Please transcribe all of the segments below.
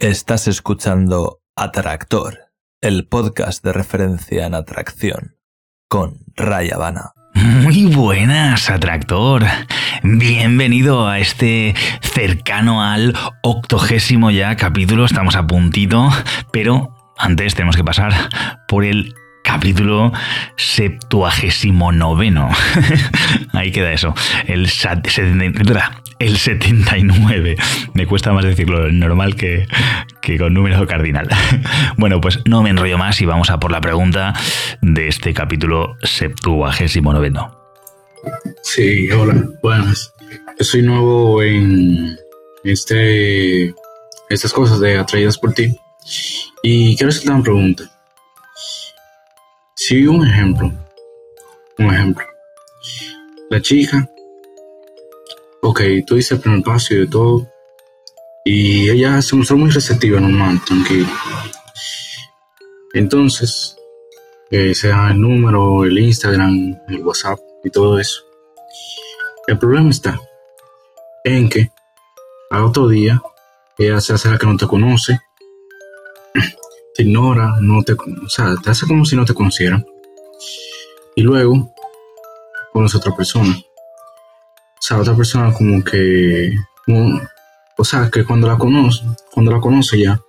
Estás escuchando Atractor, el podcast de referencia en atracción, con Raya Habana. Muy buenas, Atractor. Bienvenido a este cercano al octogésimo ya capítulo. Estamos a puntito, pero antes tenemos que pasar por el capítulo septuagésimo noveno. Ahí queda eso. El, el 79. Me cuesta más decirlo normal que, con número cardinal. Bueno, pues no me enrollo más y vamos a por la pregunta de este capítulo septuagésimo noveno. Sí, hola, buenas. Soy nuevo en este, estas cosas de atraídas por ti y quiero hacerte una pregunta. Si un ejemplo, un ejemplo, la chica ok, tú dices el primer paso y de todo. Y ella se mostró muy receptiva, normal, tranquila. Entonces, eh, sea el número, el Instagram, el WhatsApp y todo eso. El problema está en que al otro día ella se hace la que no te conoce, te ignora, no te, o sea, te hace como si no te conociera. Y luego conoce otra persona o sea, otra persona como que, o sea, que cuando la conoce, cuando la conoce ya,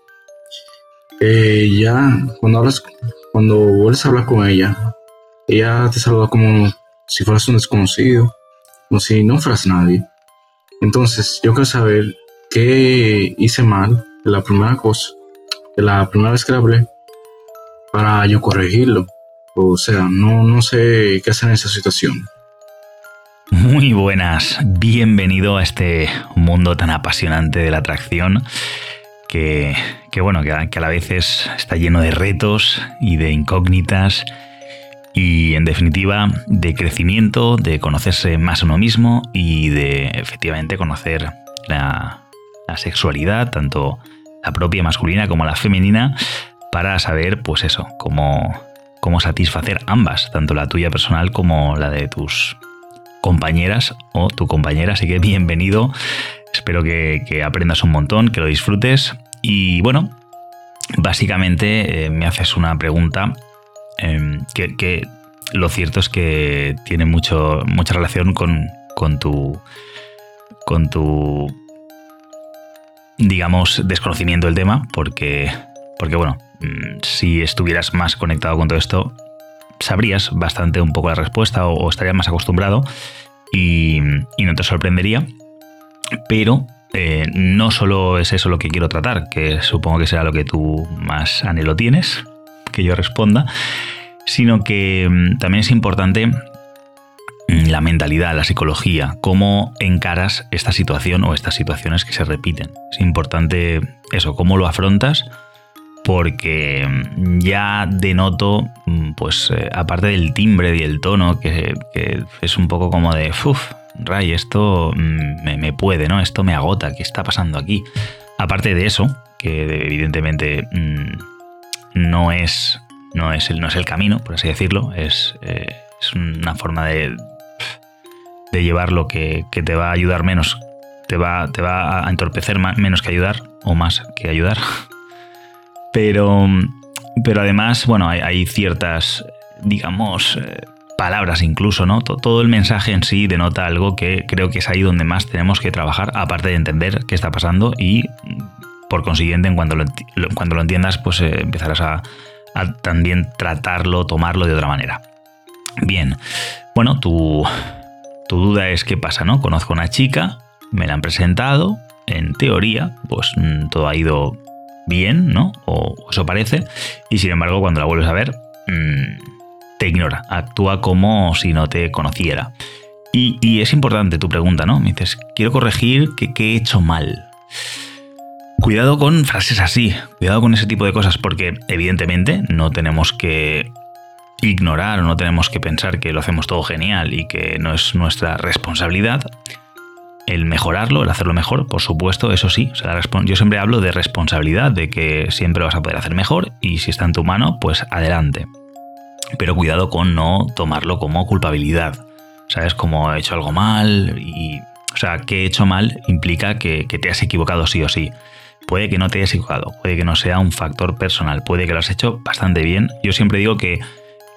eh, ya cuando hablas, cuando vuelves a hablar con ella, ella te saluda como si fueras un desconocido, como si no fueras nadie. Entonces, yo quiero saber qué hice mal la primera cosa, de la primera vez que hablé, para yo corregirlo. O sea, no, no sé qué hacer en esa situación. Muy buenas, bienvenido a este mundo tan apasionante de la atracción que, bueno, que a, la vez está lleno de retos y de incógnitas y en definitiva de crecimiento, de conocerse más a uno mismo y de efectivamente conocer la, sexualidad, tanto la propia masculina como la femenina, para saber pues eso, cómo, cómo satisfacer ambas, tanto la tuya personal como la de tus compañeras o tu compañera. Así que bienvenido. Espero que, aprendas un montón, que lo disfrutes. Y bueno, básicamente eh, me haces una pregunta em, que, lo cierto es que tiene mucho, mucha relación con, con tu. con tu. Digamos, desconocimiento del tema. Porque. Porque bueno, mm, si estuvieras más conectado con todo esto, sabrías bastante un poco la respuesta o, estarías más acostumbrado y, no te sorprendería. Pero eh, no solo es eso lo que quiero tratar, que supongo que será lo que tú más anhelo tienes, que yo responda, sino que mm, también es importante la mentalidad, la psicología, cómo encaras esta situación o estas situaciones que se repiten. Es importante eso, cómo lo afrontas porque mm, ya denoto, mm, pues eh, aparte del timbre y el tono, que, es un poco como de, uff, Ray, esto mm, me, puede, ¿no? Esto me agota, ¿qué está pasando aquí? Aparte de eso, que evidentemente no, es, no, es el, no es el camino, por así decirlo, es, eh, es una forma de, de llevar lo que, que, te va a ayudar menos, te va, te va a entorpecer menos que ayudar, o más que ayudar. Pero, pero además, bueno, hay, ciertas, digamos, eh, palabras incluso, ¿no? Todo el mensaje en sí denota algo que creo que es ahí donde más tenemos que trabajar, aparte de entender qué está pasando y, por consiguiente, en cuando lo, cuando lo entiendas, pues eh, empezarás a, también tratarlo, tomarlo de otra manera. Bien, bueno, tu, tu duda es qué pasa, ¿no? Conozco una chica, me la han presentado, en teoría, pues mm, todo ha ido bien, ¿no? O eso parece. Y sin embargo, cuando la vuelves a ver, mm, te ignora. Actúa como si no te conociera. Y, es importante tu pregunta, ¿no? Me dices, quiero corregir que, he hecho mal. Cuidado con frases así, cuidado con ese tipo de cosas, porque evidentemente no tenemos que ignorar o no tenemos que pensar que lo hacemos todo genial y que no es nuestra responsabilidad el mejorarlo, el hacerlo mejor, por supuesto, eso sí. yo siempre hablo de responsabilidad, de que siempre vas a poder hacer mejor y si está en tu mano, pues adelante. Pero cuidado con no tomarlo como culpabilidad. ¿Sabes? Como he hecho algo mal y... O sea, que he hecho mal implica que, te has equivocado sí o sí. puede que no te hayas equivocado, puede que no sea un factor personal, puede que lo has hecho bastante bien. Yo siempre digo que,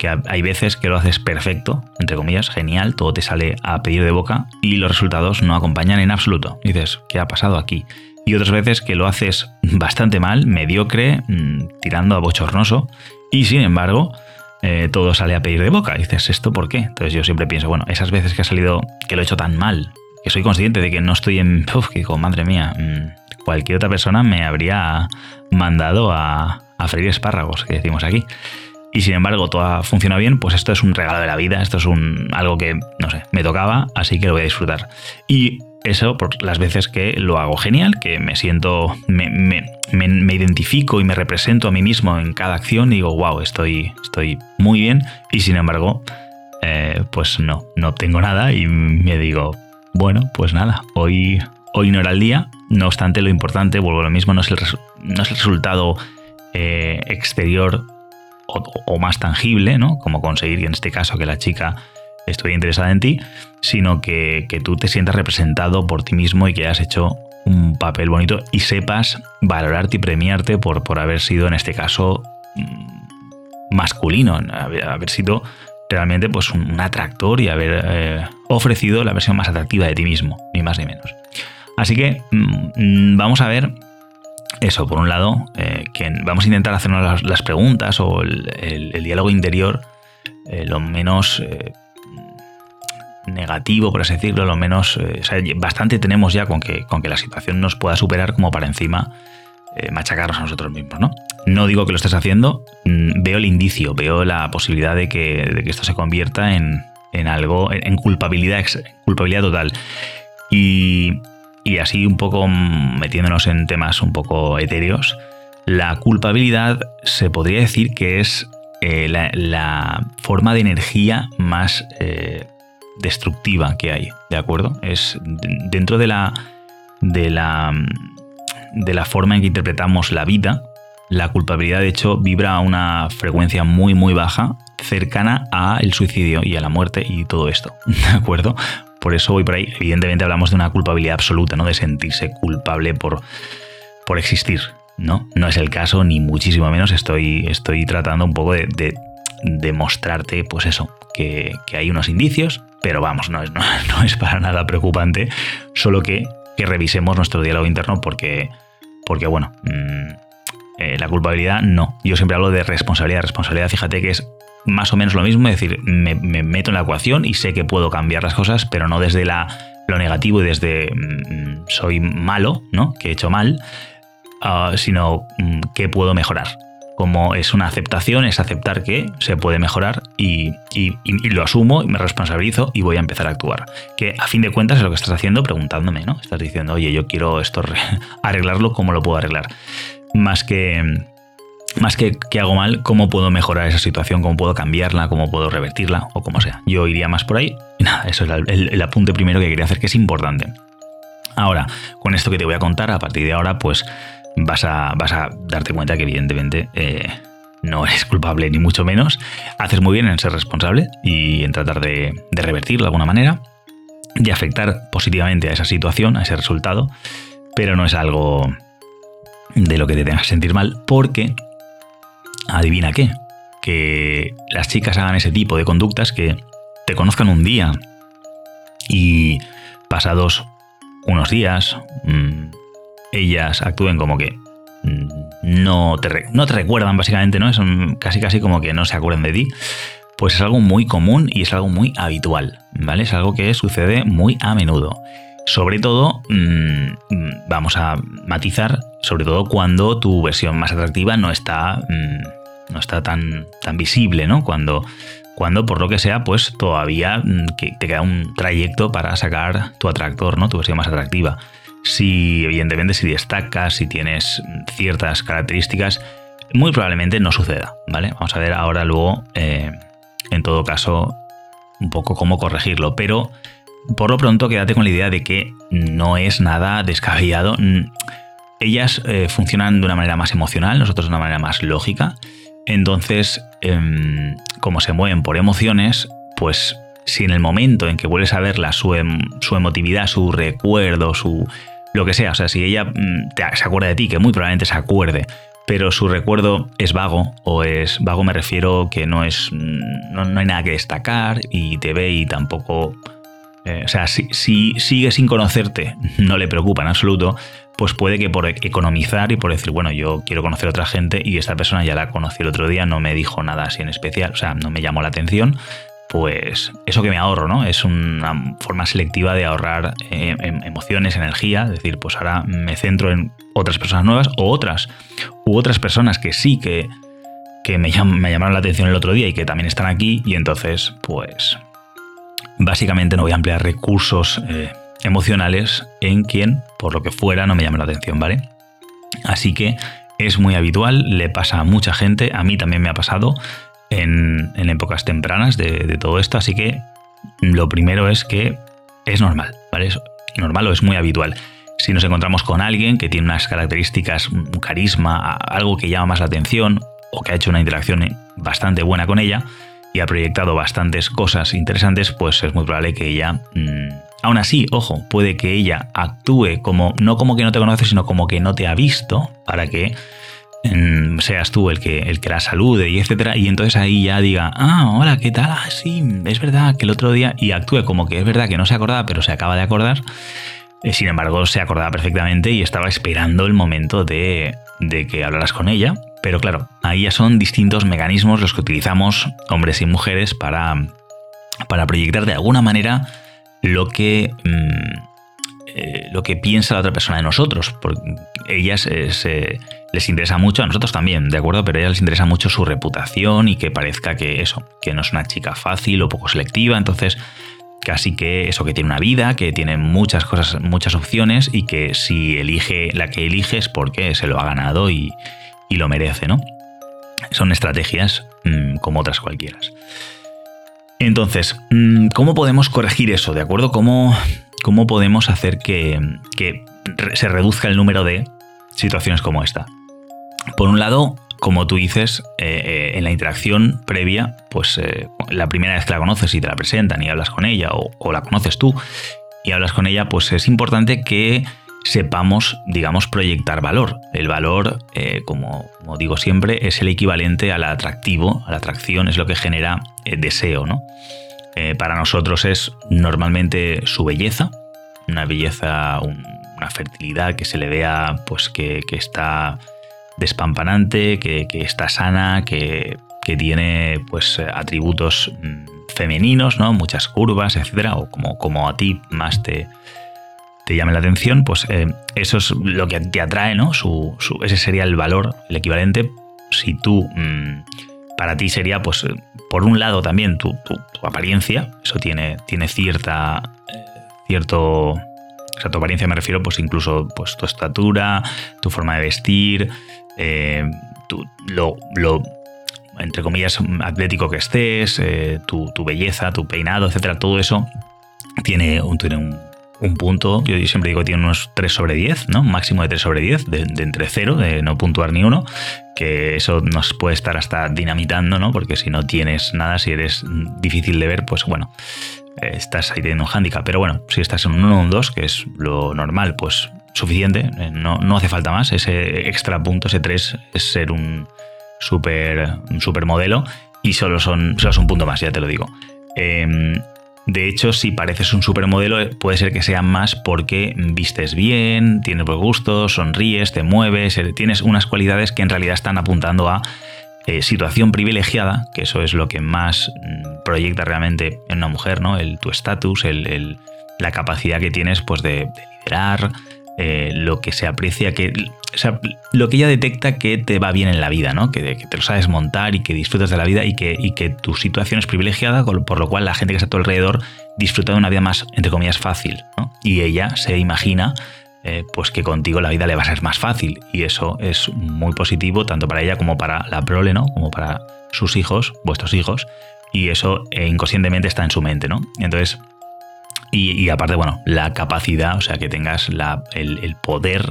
hay veces que lo haces perfecto, entre comillas, genial, todo te sale a pedir de boca y los resultados no acompañan en absoluto. dices, ¿qué ha pasado aquí? Y otras veces que lo haces bastante mal, mediocre, mm, tirando a bochornoso, y sin embargo, eh, todo sale a pedir de boca. dices, ¿esto por qué? Entonces yo siempre pienso, bueno, esas veces que ha salido, que lo he hecho tan mal, que soy consciente de que no estoy en... Uf, que digo, madre mía, mm, cualquier otra persona me habría mandado a, freír espárragos, que decimos aquí. Y sin embargo, todo funciona bien, pues esto es un regalo de la vida, esto es un, algo que, no sé, me tocaba, así que lo voy a disfrutar. Y eso por las veces que lo hago genial, que me siento, me, me, identifico y me represento a mí mismo en cada acción y digo, wow, estoy, estoy muy bien. Y sin embargo, eh, pues no, no obtengo nada y me digo, bueno, pues nada, hoy, hoy no era el día. No obstante, lo importante, vuelvo a lo mismo, no es el, no es el resultado eh, exterior o, más tangible, ¿no? Como conseguir, en este caso, que la chica esté interesada en ti, sino que, tú te sientas representado por ti mismo y que hayas hecho un papel bonito y sepas valorarte y premiarte por, por haber sido, en este caso, mm, masculino, haber sido realmente pues un, atractor y haber eh, ofrecido la versión más atractiva de ti mismo, ni más ni menos. Así que mm, vamos a ver eso, por un lado, eh, que vamos a intentar hacernos las, preguntas o el, diálogo interior eh, lo menos negativo, por así decirlo, lo menos, bastante tenemos ya con que, con que la situación nos pueda superar como para encima eh, machacarnos a nosotros mismos, ¿no? No digo que lo estés haciendo, mm, veo el indicio, veo la posibilidad de que, esto se convierta en, algo, en culpabilidad, culpabilidad total. Y, así un poco metiéndonos en temas un poco etéreos, la culpabilidad se podría decir que es eh, la, forma de energía más eh, destructiva que hay, ¿de acuerdo? Es dentro de la, de la de la forma en que interpretamos la vida, la culpabilidad de hecho vibra a una frecuencia muy muy baja, cercana a el suicidio y a la muerte y todo esto, ¿de acuerdo? Por eso voy por ahí, evidentemente hablamos de una culpabilidad absoluta, ¿no? De sentirse culpable por, por existir, ¿no? No es el caso, ni muchísimo menos estoy, estoy tratando un poco de, de, mostrarte, pues eso, que, hay unos indicios, pero vamos, no es, no, es para nada preocupante, solo que que revisemos nuestro diálogo interno porque, porque bueno, mm, eh, la culpabilidad no. Yo siempre hablo de responsabilidad. Responsabilidad, fíjate que es más o menos lo mismo, es decir, me, meto en la ecuación y sé que puedo cambiar las cosas, pero no desde la, lo negativo y desde mm, soy malo, ¿no? Que he hecho mal, ah, sino mm, que puedo mejorar como es una aceptación, es aceptar que se puede mejorar y, lo asumo y me responsabilizo y voy a empezar a actuar. Que a fin de cuentas es lo que estás haciendo preguntándome, ¿no? Estás diciendo, oye, yo quiero esto arreglarlo, ¿cómo lo puedo arreglar? Más que, más que que hago mal, cómo puedo mejorar esa situación, cómo puedo cambiarla, cómo puedo revertirla o como sea. Yo iría más por ahí. Nada, eso es el apunte primero que quería hacer, que es importante. Ahora, con esto que te voy a contar, a partir de ahora, pues vas a, vas a darte cuenta que evidentemente eh, no eres culpable ni mucho menos. Haces muy bien en ser responsable y en tratar de, revertirlo de alguna manera, de afectar positivamente a esa situación, a ese resultado, pero no es algo de lo que te tengas que sentir mal porque, adivina qué, que las chicas hagan ese tipo de conductas que te conozcan un día y pasados unos días, mm, ellas actúen como que mm, no te, no te recuerdan, básicamente, ¿no? Son casi casi como que no se acuerdan de ti. Pues es algo muy común y es algo muy habitual, ¿vale? Es algo que sucede muy a menudo. Sobre todo, mm, vamos a matizar, sobre todo cuando tu versión más atractiva no está, mm, no está tan, tan visible, ¿no? Cuando, cuando, por lo que sea, pues todavía te queda un trayecto para sacar tu atractor, ¿no? Tu versión más atractiva si evidentemente si destacas, si tienes ciertas características, muy probablemente no suceda, ¿vale? Vamos a ver ahora luego, eh, en todo caso, un poco cómo corregirlo, pero por lo pronto quédate con la idea de que no es nada descabellado. Ellas eh, funcionan de una manera más emocional, nosotros de una manera más lógica. Entonces, em, como se mueven por emociones, pues si en el momento en que vuelves a verla su, em, su emotividad, su recuerdo, su, lo que sea. O sea, si ella mm, se acuerda de ti, que muy probablemente se acuerde, pero su recuerdo es vago, o es vago me refiero que no es. Mm, no, hay nada que destacar y te ve y tampoco. Eh, o sea, si, si sigue sin conocerte, no le preocupa en absoluto, pues puede que por economizar y por decir, bueno, yo quiero conocer a otra gente y esta persona ya la conocí el otro día, no me dijo nada así en especial, o sea, no me llamó la atención, pues eso que me ahorro, ¿no? Es una forma selectiva de ahorrar eh, em, emociones, energía, es decir, pues ahora me centro en otras personas nuevas o otras, u otras personas que sí que, que me, me llamaron la atención el otro día y que también están aquí y entonces, pues, básicamente no voy a emplear recursos eh, emocionales en quien, por lo que fuera, no me llame la atención, ¿vale? Así que es muy habitual, le pasa a mucha gente, a mí también me ha pasado, en, épocas tempranas de, todo esto, así que lo primero es que es normal, ¿vale? Es normal o es muy habitual. Si nos encontramos con alguien que tiene unas características, un carisma, algo que llama más la atención o que ha hecho una interacción bastante buena con ella y ha proyectado bastantes cosas interesantes, pues es muy probable que ella... Mm, aún así, ojo, puede que ella actúe como, no como que no te conoce, sino como que no te ha visto, para que seas tú el que, el que la salude y etcétera, y entonces ahí ya diga, ah, hola, ¿qué tal? Ah, sí, es verdad que el otro día, y actúe como que es verdad que no se acordaba, pero se acaba de acordar, eh, sin embargo, se acordaba perfectamente y estaba esperando el momento de, de que hablaras con ella, pero claro, ahí ya son distintos mecanismos los que utilizamos hombres y mujeres para, para proyectar de alguna manera lo que... Mm, eh, lo que piensa la otra persona de nosotros, porque ellas se, les interesa mucho, a nosotros también, ¿de acuerdo? Pero a ellas les interesa mucho su reputación y que parezca que eso, que no es una chica fácil o poco selectiva, entonces casi que eso, que tiene una vida, que tiene muchas cosas, muchas opciones y que si elige la que elige es porque se lo ha ganado y, lo merece, ¿no? Son estrategias mm, como otras cualquiera. Entonces, mm, ¿cómo podemos corregir eso? ¿De acuerdo? ¿Cómo, cómo podemos hacer que, se reduzca el número de situaciones como esta? Por un lado, como tú dices, eh, eh, en la interacción previa, pues eh, la primera vez que la conoces y te la presentan y hablas con ella, o, la conoces tú y hablas con ella, pues es importante que sepamos, digamos, proyectar valor. El valor, como, digo siempre, es el equivalente al atractivo, a la atracción es lo que genera deseo, ¿no? Para nosotros es normalmente su belleza, una belleza, una fertilidad que se le vea pues que, está despampanante, que, está sana, que, tiene pues atributos mm, femeninos, ¿no? Muchas curvas, etcétera, o como, a ti más te, te llame la atención, pues eh, eso es lo que te atrae, ¿no? ese sería el valor, el equivalente. Si tú mm, para ti sería, pues, por un lado también tu, apariencia, eso tiene, tiene cierta, eh, cierto, o sea, tu apariencia me refiero, pues incluso pues, tu estatura, tu forma de vestir, eh, lo, entre comillas, atlético que estés, tu, belleza, tu peinado, etcétera, todo eso tiene un, tiene un un punto, yo siempre digo que tiene unos 3 sobre 10, ¿no? Máximo de 3 sobre 10, de, entre 0, de no puntuar ni uno, que eso nos puede estar hasta dinamitando, ¿no? Porque si no tienes nada, si eres difícil de ver, pues bueno, estás ahí teniendo un hándicap. Pero bueno, si estás en un 1 o un 2, que es lo normal, pues suficiente, eh, no, no hace falta más. Ese extra punto, ese 3, es ser un super, un super modelo y solo son, solo es un punto más, ya te lo digo. Eh, de hecho, si pareces un supermodelo, eh, puede ser que sea más porque vistes bien, tienes buen gusto, sonríes, te mueves, eh, tienes unas cualidades que en realidad están apuntando a situación privilegiada, que eso es lo que más mm, proyecta realmente en una mujer, ¿no? El, tu estatus, la capacidad que tienes pues, de liderar, eh, lo que se aprecia, que, lo que ella detecta que te va bien en la vida, ¿no? Que, te lo sabes montar y que disfrutas de la vida y que, y que tu situación es privilegiada, por lo cual la gente que está a tu alrededor disfruta de una vida más, entre comillas, fácil, Y ella se imagina eh, pues que contigo la vida le va a ser más fácil y eso es muy positivo tanto para ella como para la prole, ¿no? Como para sus hijos, vuestros hijos, y eso eh, inconscientemente está en su mente, ¿no? Entonces, y, aparte, bueno, la capacidad, o sea, que tengas el, poder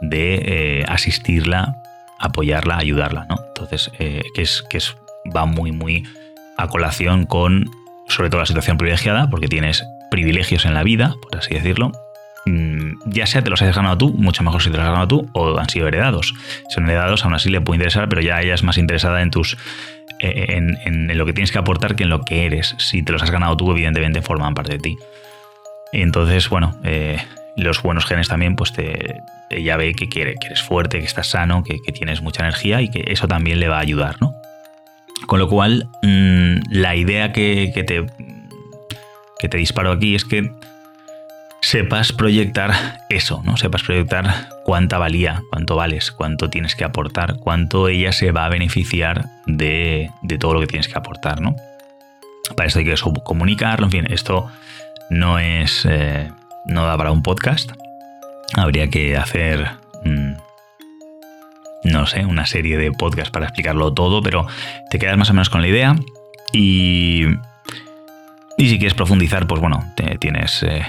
de eh, asistirla, apoyarla, ayudarla, ¿no? Entonces, eh, que, es, que es, va muy, muy a colación con, sobre todo, la situación privilegiada, porque tienes privilegios en la vida, por así decirlo, mm, ya sea te los hayas ganado tú, mucho mejor si te los has ganado tú, o han sido heredados. Si son heredados, aún así le puede interesar, pero ya ella es más interesada en tus. eh, En, en lo que tienes que aportar que en lo que eres. Si te los has ganado tú, evidentemente forman parte de ti. Entonces, bueno, eh, los buenos genes también, pues te, ella ve que, quiere, que eres fuerte, que estás sano, que, tienes mucha energía y que eso también le va a ayudar, ¿no? Con lo cual, mmm, la idea que, que, te, que te disparo aquí es que sepas proyectar eso, ¿no? Sepas proyectar cuánta valía, cuánto vales, cuánto tienes que aportar, cuánto ella se va a beneficiar de, de todo lo que tienes que aportar, ¿no? Para eso hay que comunicarlo, en fin, esto no es. Eh, no da para un podcast. Habría que hacer. Mmm, no sé, una serie de podcasts para explicarlo todo, pero te quedas más o menos con la idea. Y. Y si quieres profundizar, pues bueno, te, tienes eh,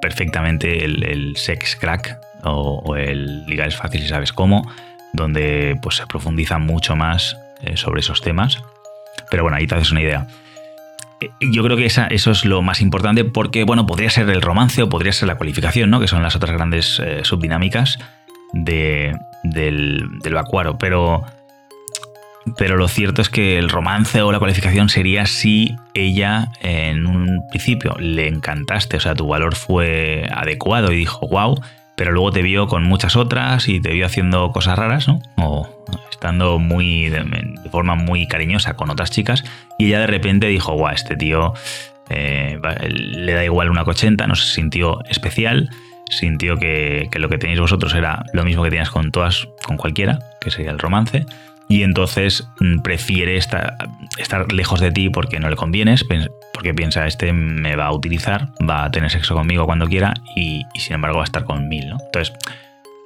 perfectamente el, sex crack o, o, el ligar es fácil si sabes cómo, donde pues se profundiza mucho más eh, sobre esos temas. Pero bueno, ahí te haces una idea yo creo que esa, eso es lo más importante porque, bueno, podría ser el romance o podría ser la cualificación, ¿no? Que son las otras grandes eh, subdinámicas de, del, del, vacuaro. Pero, pero lo cierto es que el romance o la cualificación sería si ella en un principio le encantaste, o sea, tu valor fue adecuado y dijo, wow, pero luego te vio con muchas otras y te vio haciendo cosas raras, ¿no? O estando muy de, forma muy cariñosa con otras chicas y ella de repente dijo, guau, este tío eh, le da igual una cochenta, no se sintió especial, sintió que, que, lo que tenéis vosotros era lo mismo que tenías con todas, con cualquiera, que sería el romance, y entonces mm, prefiere estar, estar lejos de ti porque no le convienes, porque piensa, este me va a utilizar, va a tener sexo conmigo cuando quiera y, sin embargo va a estar con mil, ¿no? Entonces,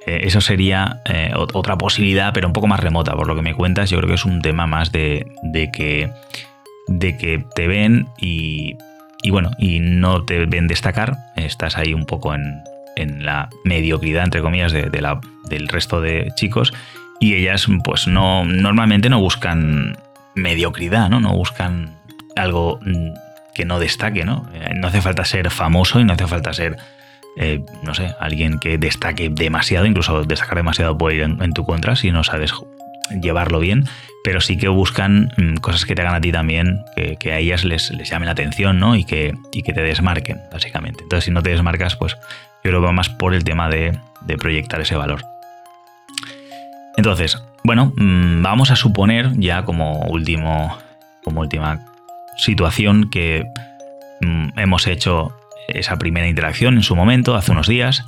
eh, eso sería eh, otra posibilidad, pero un poco más remota, por lo que me cuentas, yo creo que es un tema más de, de que de que te ven y, y, bueno, y no te ven destacar, estás ahí un poco en, en la mediocridad, entre comillas, de, de la, del resto de chicos, y ellas pues no, normalmente no buscan mediocridad, ¿no? No buscan algo que no destaque, ¿no? Eh, no hace falta ser famoso y no hace falta ser, eh, no sé, alguien que destaque demasiado, incluso destacar demasiado puede ir en, tu contra si no sabes llevarlo bien, pero sí que buscan mmm, cosas que te hagan a ti también, que, que a ellas les, les, llamen la atención, ¿no? Y que, y que te desmarquen, básicamente. Entonces, si no te desmarcas, pues yo lo veo más por el tema de, de proyectar ese valor. Entonces, bueno, mmm, vamos a suponer ya como último, como última situación que mmm, hemos hecho esa primera interacción en su momento, hace unos días,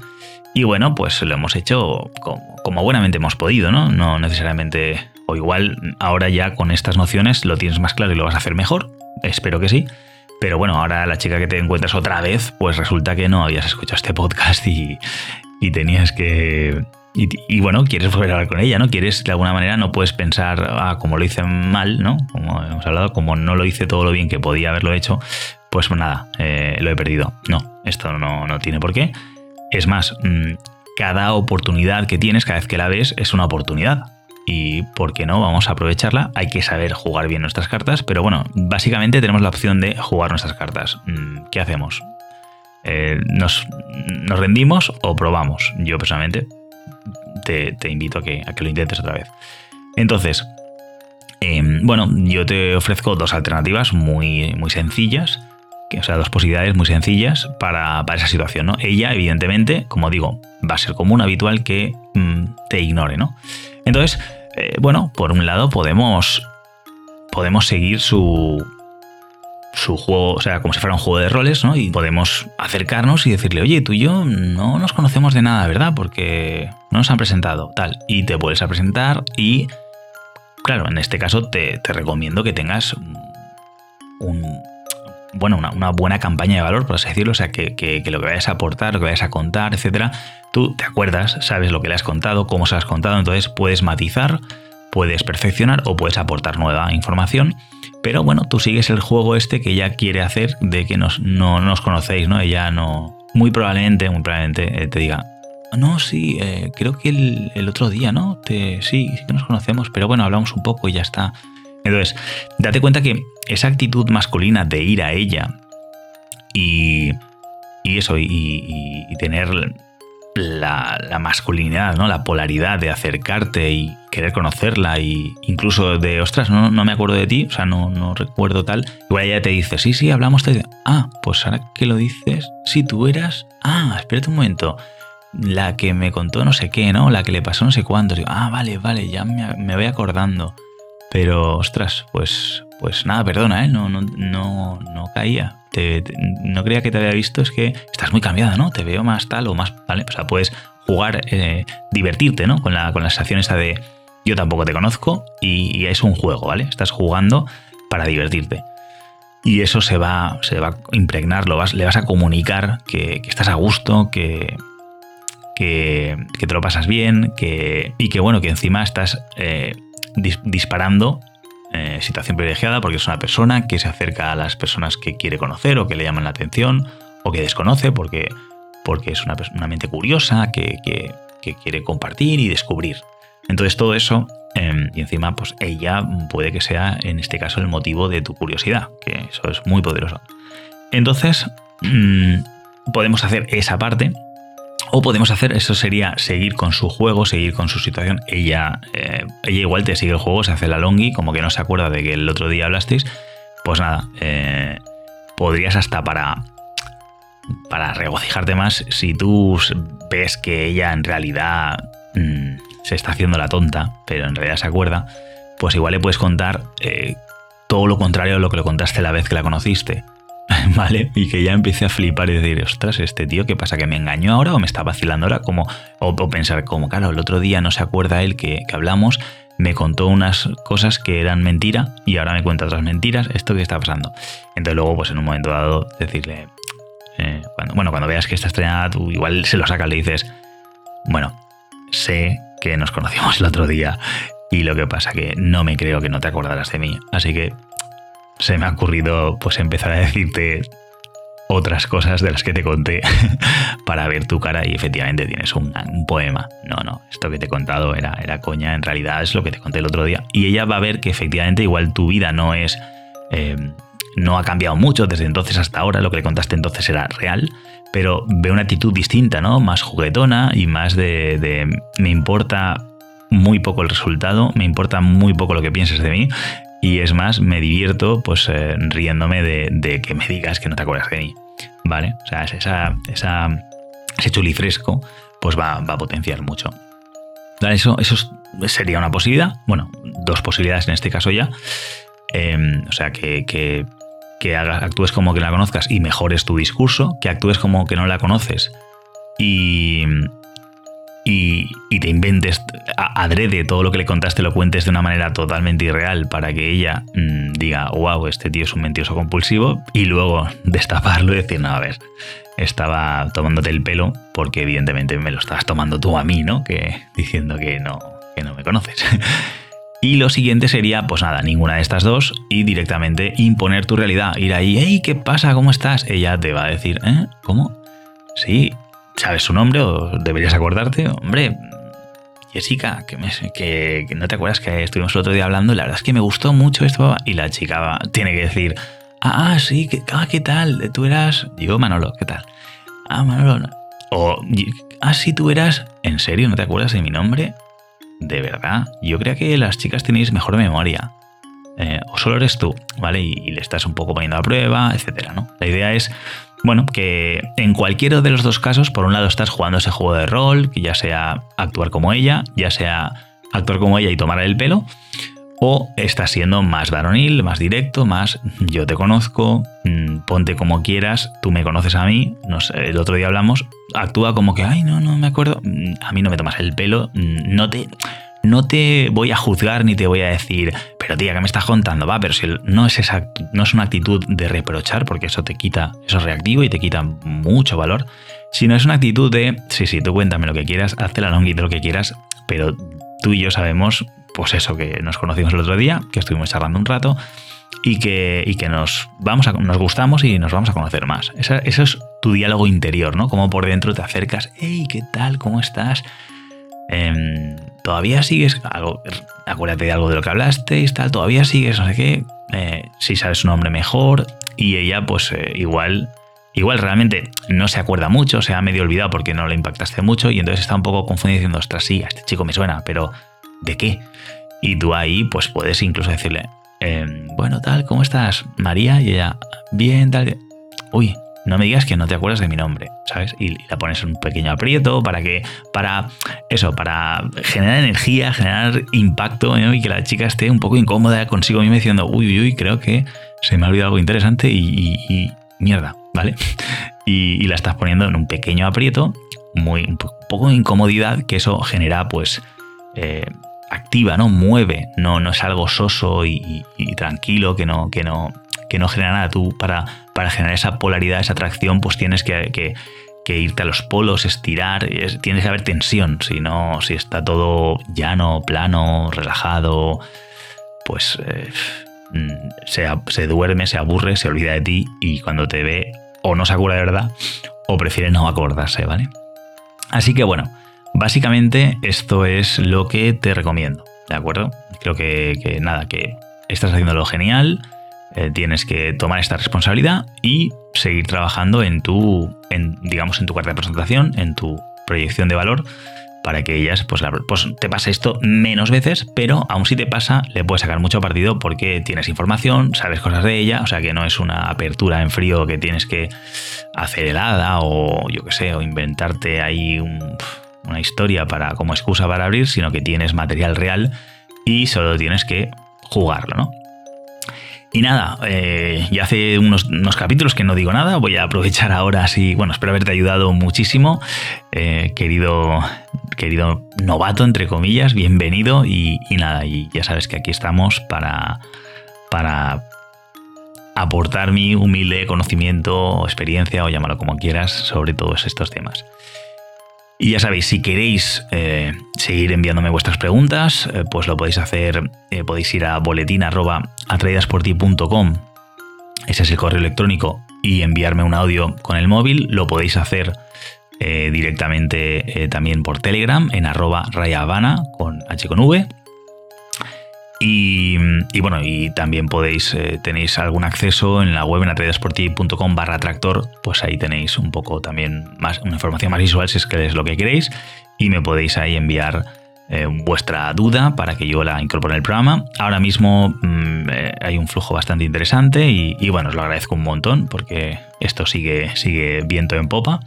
y bueno, pues lo hemos hecho como, como buenamente hemos podido, ¿no? No necesariamente o igual ahora ya con estas nociones lo tienes más claro y lo vas a hacer mejor. Espero que sí. Pero bueno, ahora la chica que te encuentras otra vez, pues resulta que no habías escuchado este podcast y, y tenías que... Y, bueno, quieres volver a hablar con ella, ¿no? Quieres, de alguna manera, no puedes pensar, ah, como lo hice mal, ¿no? Como hemos hablado, como no lo hice todo lo bien que podía haberlo hecho, pues nada, eh, lo he perdido. No, esto no, no tiene por qué. Es más, mmm, cada oportunidad que tienes, cada vez que la ves, es una oportunidad y por qué no, vamos a aprovecharla. Hay que saber jugar bien nuestras cartas, pero bueno, básicamente tenemos la opción de jugar nuestras cartas. Mm, ¿Qué hacemos? Eh, ¿nos, ¿nos, rendimos o probamos? Yo personalmente te, invito a que, a que, lo intentes otra vez. Entonces, eh, bueno, yo te ofrezco dos alternativas muy, muy sencillas. O sea, dos posibilidades muy sencillas para, para esa situación, ¿no? Ella, evidentemente, como digo, va a ser común, habitual que mmm, te ignore, ¿no? Entonces, eh, bueno, por un lado podemos, podemos seguir su, su juego, o sea, como si fuera un juego de roles, ¿no? Y podemos acercarnos y decirle, oye, tú y yo no nos conocemos de nada, ¿verdad? Porque no nos han presentado, tal. Y te puedes a presentar y, claro, en este caso te, te recomiendo que tengas un, bueno, una, una, buena campaña de valor, por así decirlo, o sea, que, que, que, lo que vayas a aportar, lo que vayas a contar, etcétera, tú te acuerdas, sabes lo que le has contado, cómo se lo has contado, entonces puedes matizar, puedes perfeccionar o puedes aportar nueva información. Pero bueno, tú sigues el juego este que ella quiere hacer de que nos, no, no nos conocéis, ¿no? Ella no. Muy probablemente, muy probablemente eh, te diga. No, sí, eh, creo que el, el, otro día, ¿no? Te, sí, sí que nos conocemos, pero bueno, hablamos un poco y ya está. Entonces, date cuenta que esa actitud masculina de ir a ella y, y eso, y, tener la, masculinidad, ¿no? La polaridad de acercarte y querer conocerla y incluso de, ostras, no, no me acuerdo de ti, o sea, no, no recuerdo tal. Igual ella te dice, sí, sí, hablamos. Te ah, pues ahora que lo dices, si tú eras, ah, espérate un momento, la que me contó no sé qué, ¿no? La que le pasó no sé cuánto. ah, vale, vale, ya me, me voy acordando. Pero, ostras, pues, pues nada, perdona, ¿eh? No, no, no, no caía. No creía que te había visto, es que estás muy cambiada, ¿no? Te veo más tal o más, ¿vale? O sea, puedes jugar, eh, divertirte, ¿no? Con la, con la sensación esa de yo tampoco te conozco y, es un juego, ¿vale? Estás jugando para divertirte. Y eso se va, se va a impregnar, lo vas, le vas a comunicar que, estás a gusto, que, que, te lo pasas bien, que, y que bueno, que encima estás eh, disparando eh, situación privilegiada porque es una persona que se acerca a las personas que quiere conocer o que le llaman la atención o que desconoce porque, porque es una, una mente curiosa que, quiere compartir y descubrir. Entonces todo eso em, y encima pues ella puede que sea en este caso el motivo de tu curiosidad, que eso es muy poderoso. Entonces mm, podemos hacer esa parte o podemos hacer, eso sería seguir con su juego, seguir con su situación. Ella, eh, ella igual te sigue el juego, se hace la longi, como que no se acuerda de que el otro día hablasteis. Pues nada, eh, podrías hasta para, para regocijarte más si tú ves que ella en realidad mm, se está haciendo la tonta, pero en realidad se acuerda, pues igual le puedes contar eh, todo lo contrario a lo que le contaste la vez que la conociste. ¿vale? Y que ya empiece a flipar y decir, ostras, este tío, ¿qué pasa? ¿Que me engañó ahora o me está vacilando ahora? Como, o, pensar, como, claro, el otro día no se acuerda él que, hablamos, me contó unas cosas que eran mentira y ahora me cuenta otras mentiras, ¿esto qué está pasando? Entonces luego, pues en un momento dado, decirle, eh, bueno, cuando veas que está estrenada, tú igual se lo sacas, le dices, bueno, sé que nos conocimos el otro día y lo que pasa que no me creo que no te acordarás de mí, así que se me ha ocurrido pues empezar a decirte otras cosas de las que te conté para ver tu cara y efectivamente tienes un, poema. No, no, esto que te he contado era, era coña, en realidad es lo que te conté el otro día. Y ella va a ver que efectivamente igual tu vida no es... Eh, no ha cambiado mucho desde entonces hasta ahora, lo que le contaste entonces era real, pero ve una actitud distinta, ¿no? Más juguetona y más de, de me importa muy poco el resultado, me importa muy poco lo que pienses de mí y es más, me divierto pues eh, riéndome de, que me digas que no te acuerdas de mí. ¿Vale? O sea, esa, esa, ese chulifresco pues va, a potenciar mucho. Eso, eso sería una posibilidad. Bueno, dos posibilidades en este caso ya. Em, o sea, que, que, que actúes como que la conozcas y mejores tu discurso, que actúes como que no la conoces y, y, te inventes adrede todo lo que le contaste, lo cuentes de una manera totalmente irreal para que ella mm, diga, wow, este tío es un mentiroso compulsivo, y luego destaparlo y decir, no, a ver, estaba tomándote el pelo porque evidentemente me lo estabas tomando tú a mí, ¿no? Que diciendo que no, que no me conoces. Y lo siguiente sería, pues nada, ninguna de estas dos y directamente imponer tu realidad. Ir ahí, hey, ¿qué pasa? ¿Cómo estás? Ella te va a decir, ¿eh? ¿Cómo? Sí, ¿Sabes su nombre o deberías acordarte? Hombre, Jessica, que, que, no te acuerdas que estuvimos el otro día hablando, la verdad es que me gustó mucho esto. Y la chica tiene que decir, ah, sí, que, ah, ¿qué tal? Tú eras, digo Manolo, ¿qué tal? Ah, Manolo. O, ah, sí, tú eras, ¿en serio no te acuerdas de mi nombre? De verdad, yo creo que las chicas tenéis mejor memoria. Eh, o solo eres tú, ¿vale? Y, y, le estás un poco poniendo a prueba, etcétera, ¿no? La idea es bueno, que en cualquiera de los dos casos, por un lado estás jugando ese juego de rol, que ya sea actuar como ella, ya sea actuar como ella y tomar el pelo, o estás siendo más varonil, más directo, más yo te conozco, mm, ponte como quieras, tú me conoces a mí, no el otro día hablamos, actúa como que, ay, no, no me acuerdo, mm, a mí no me tomas el pelo, mm, no te, no te voy a juzgar ni te voy a decir, pero tía, ¿qué me estás contando? Va, pero si no es, esa, no es una actitud de reprochar, porque eso te quita, eso es reactivo y te quita mucho valor, sino es una actitud de, sí, sí, tú cuéntame lo que quieras, hazte la longuita lo que quieras, pero tú y yo sabemos, pues eso, que nos conocimos el otro día, que estuvimos charlando un rato y que, y que nos, vamos a, nos gustamos y nos vamos a conocer más. Eso, eso es tu diálogo interior, ¿no? Como por dentro te acercas, hey, ¿qué tal? ¿Cómo estás? Em, todavía sigues, algo, acuérdate de algo de lo que hablasteis, tal, todavía sigues, no sé qué, eh, si sabes su nombre mejor, y ella pues eh, igual igual realmente no se acuerda mucho, se ha medio olvidado porque no le impactaste mucho y entonces está un poco confundido diciendo, ostras, sí, a este chico me suena, pero ¿de qué? Y tú ahí pues puedes incluso decirle, em, bueno, tal, ¿cómo estás, María? Y ella, bien, tal. Uy, no me digas que no te acuerdas de mi nombre, ¿sabes? Y la pones en un pequeño aprieto para que, para eso, para generar energía, generar impacto y que la chica esté un poco incómoda consigo misma diciendo, uy, uy, uy, creo que se me ha olvidado algo interesante y, mierda, ¿vale? Y, la estás poniendo en un pequeño aprieto, muy, un poco de incomodidad, que eso genera, pues, eh, activa, ¿no? Mueve, no, no es algo soso y, tranquilo que no, que no, que no genera nada. Tú para, para generar esa polaridad, esa atracción, pues tienes que, irte a los polos, estirar, tienes que haber tensión, si no, si está todo llano, plano, relajado, pues eh, mm, se, se, duerme, se aburre, se olvida de ti y cuando te ve o no se acuerda de verdad o prefiere no acordarse, ¿vale? Así que bueno, básicamente esto es lo que te recomiendo, ¿de acuerdo? Creo que, que nada, que estás haciéndolo genial, eh, tienes que tomar esta responsabilidad y seguir trabajando en tu, en, digamos, en tu carta de presentación, en tu proyección de valor, para que ellas, pues, pues, te pase esto menos veces, pero aún si te pasa, le puedes sacar mucho partido porque tienes información, sabes cosas de ella, o sea que no es una apertura en frío que tienes que hacer helada o yo qué sé, o inventarte ahí una historia para, como excusa para abrir, sino que tienes material real y solo tienes que jugarlo, ¿no? Y nada, eh, ya hace unos, capítulos que no digo nada, voy a aprovechar ahora así, bueno, espero haberte ayudado muchísimo, eh, querido, querido novato, entre comillas, bienvenido y, nada, y ya sabes que aquí estamos para, para aportar mi humilde conocimiento experiencia o llámalo como quieras sobre todos estos temas. Y ya sabéis, si queréis eh, seguir enviándome vuestras preguntas, eh, pues lo podéis hacer, eh, podéis ir a boletín.atraídasporti.com, ese es el correo electrónico, y enviarme un audio con el móvil. Lo podéis hacer directamente también por Telegram en arroba rayavana con H con V. Y, bueno, y también podéis, eh, tenéis algún acceso en la web en atraídasporti.com barra tractor, pues ahí tenéis un poco también más, una información más visual si es que es lo que queréis y me podéis ahí enviar eh, vuestra duda para que yo la incorpore en el programa. Ahora mismo mm, eh, hay un flujo bastante interesante y, y, bueno, os lo agradezco un montón porque esto sigue, sigue viento en popa.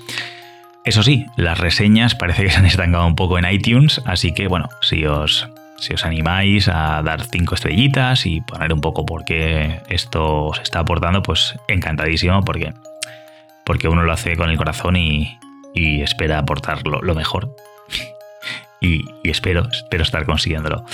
Eso sí, las reseñas parece que se han estancado un poco en iTunes, así que bueno, si os, si os animáis a dar cinco estrellitas y poner un poco por qué esto os está aportando, pues encantadísimo porque, porque uno lo hace con el corazón y, espera aportar lo, mejor. y, espero, espero estar consiguiéndolo.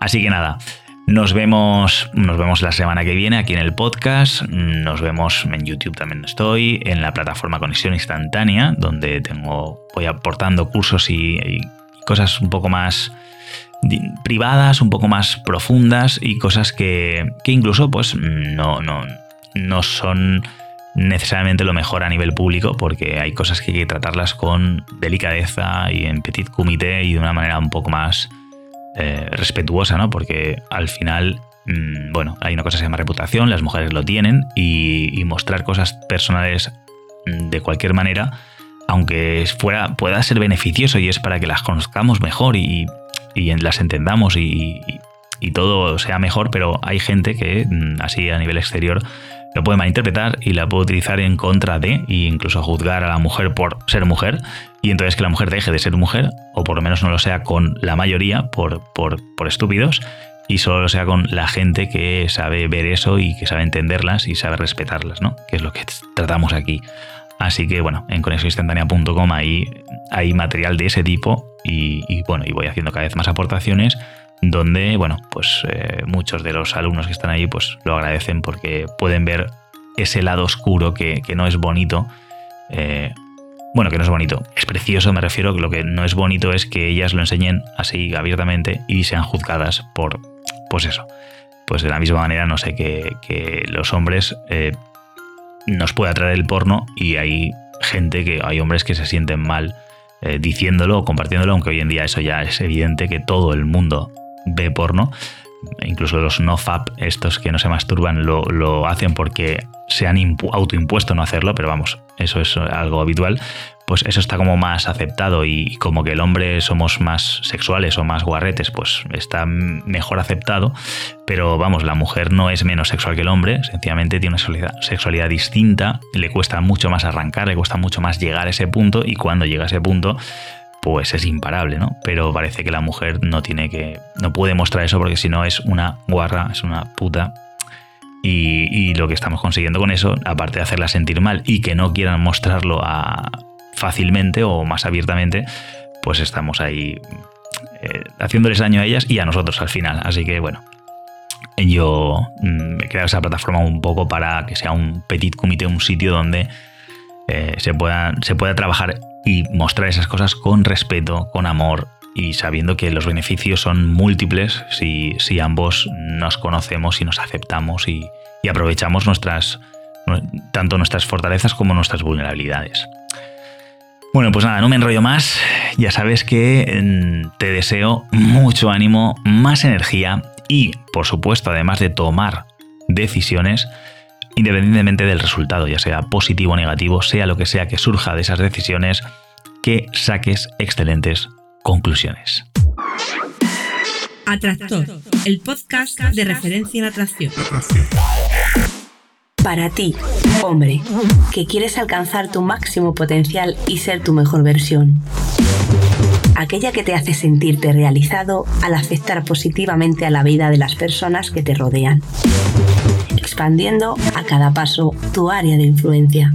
Así que nada, nos vemos, nos vemos la semana que viene aquí en el podcast. Nos vemos en YouTube también estoy, en la plataforma Conexión Instantánea, donde tengo, voy aportando cursos y cosas un poco más privadas, un poco más profundas y cosas que, incluso pues no, no, no son necesariamente lo mejor a nivel público porque hay cosas que hay que tratarlas con delicadeza y en petit comité y de una manera un poco más eh, respetuosa, ¿no? Porque al final, mm, bueno, hay una cosa que se llama reputación, las mujeres lo tienen y, mostrar cosas personales mm, de cualquier manera, aunque fuera, pueda ser beneficioso y es para que las conozcamos mejor y y las entendamos y, todo sea mejor, pero hay gente que mm, así a nivel exterior lo puede malinterpretar y la puede utilizar en contra de e incluso juzgar a la mujer por ser mujer y entonces que la mujer deje de ser mujer o por lo menos no lo sea con la mayoría por, por, por estúpidos y solo lo sea con la gente que sabe ver eso y que sabe entenderlas y sabe respetarlas, ¿no? Que es lo que tratamos aquí. Así que bueno, en conexioninstantánea.com hay, hay material de ese tipo y, bueno, y voy haciendo cada vez más aportaciones donde, bueno, pues eh, muchos de los alumnos que están ahí pues lo agradecen porque pueden ver ese lado oscuro que, no es bonito. Eh, bueno, que no es bonito, es precioso, me refiero que lo que no es bonito es que ellas lo enseñen así abiertamente y sean juzgadas por, pues eso. Pues de la misma manera, no sé, que, que los hombres eh, nos puede atraer el porno y hay gente que, hay hombres que se sienten mal eh, diciéndolo o compartiéndolo, aunque hoy en día eso ya es evidente que todo el mundo ve porno, incluso los no-fap, estos que no se masturban, lo, hacen porque se han autoimpuesto no hacerlo, pero vamos, eso es algo habitual, pues eso está como más aceptado y como que el hombre somos más sexuales o más guarretes, pues está mejor aceptado, pero vamos, la mujer no es menos sexual que el hombre, sencillamente tiene una sexualidad, distinta, le cuesta mucho más arrancar, le cuesta mucho más llegar a ese punto y cuando llega a ese punto pues es imparable, ¿no? Pero parece que la mujer no tiene que, no puede mostrar eso porque si no es una guarra, es una puta. Y, lo que estamos consiguiendo con eso, aparte de hacerla sentir mal y que no quieran mostrarlo a, fácilmente o más abiertamente, pues estamos ahí eh, haciéndoles daño a ellas y a nosotros al final. Así que bueno, yo mm, he creado esa plataforma un poco para que sea un petit comité, un sitio donde eh, se, pueda, se pueda trabajar y mostrar esas cosas con respeto, con amor y sabiendo que los beneficios son múltiples si, si ambos nos conocemos y nos aceptamos y, y aprovechamos nuestras, tanto nuestras fortalezas como nuestras vulnerabilidades. Bueno, pues nada, no me enrollo más. Ya sabes que mm, te deseo mucho ánimo, más energía y, por supuesto, además de tomar decisiones, independientemente del resultado, ya sea positivo o negativo, sea lo que sea que surja de esas decisiones, que saques excelentes conclusiones. Atractor, el podcast de referencia en atracción. Para ti, hombre, que quieres alcanzar tu máximo potencial y ser tu mejor versión. Aquella que te hace sentirte realizado al afectar positivamente a la vida de las personas que te rodean, expandiendo a cada paso tu área de influencia.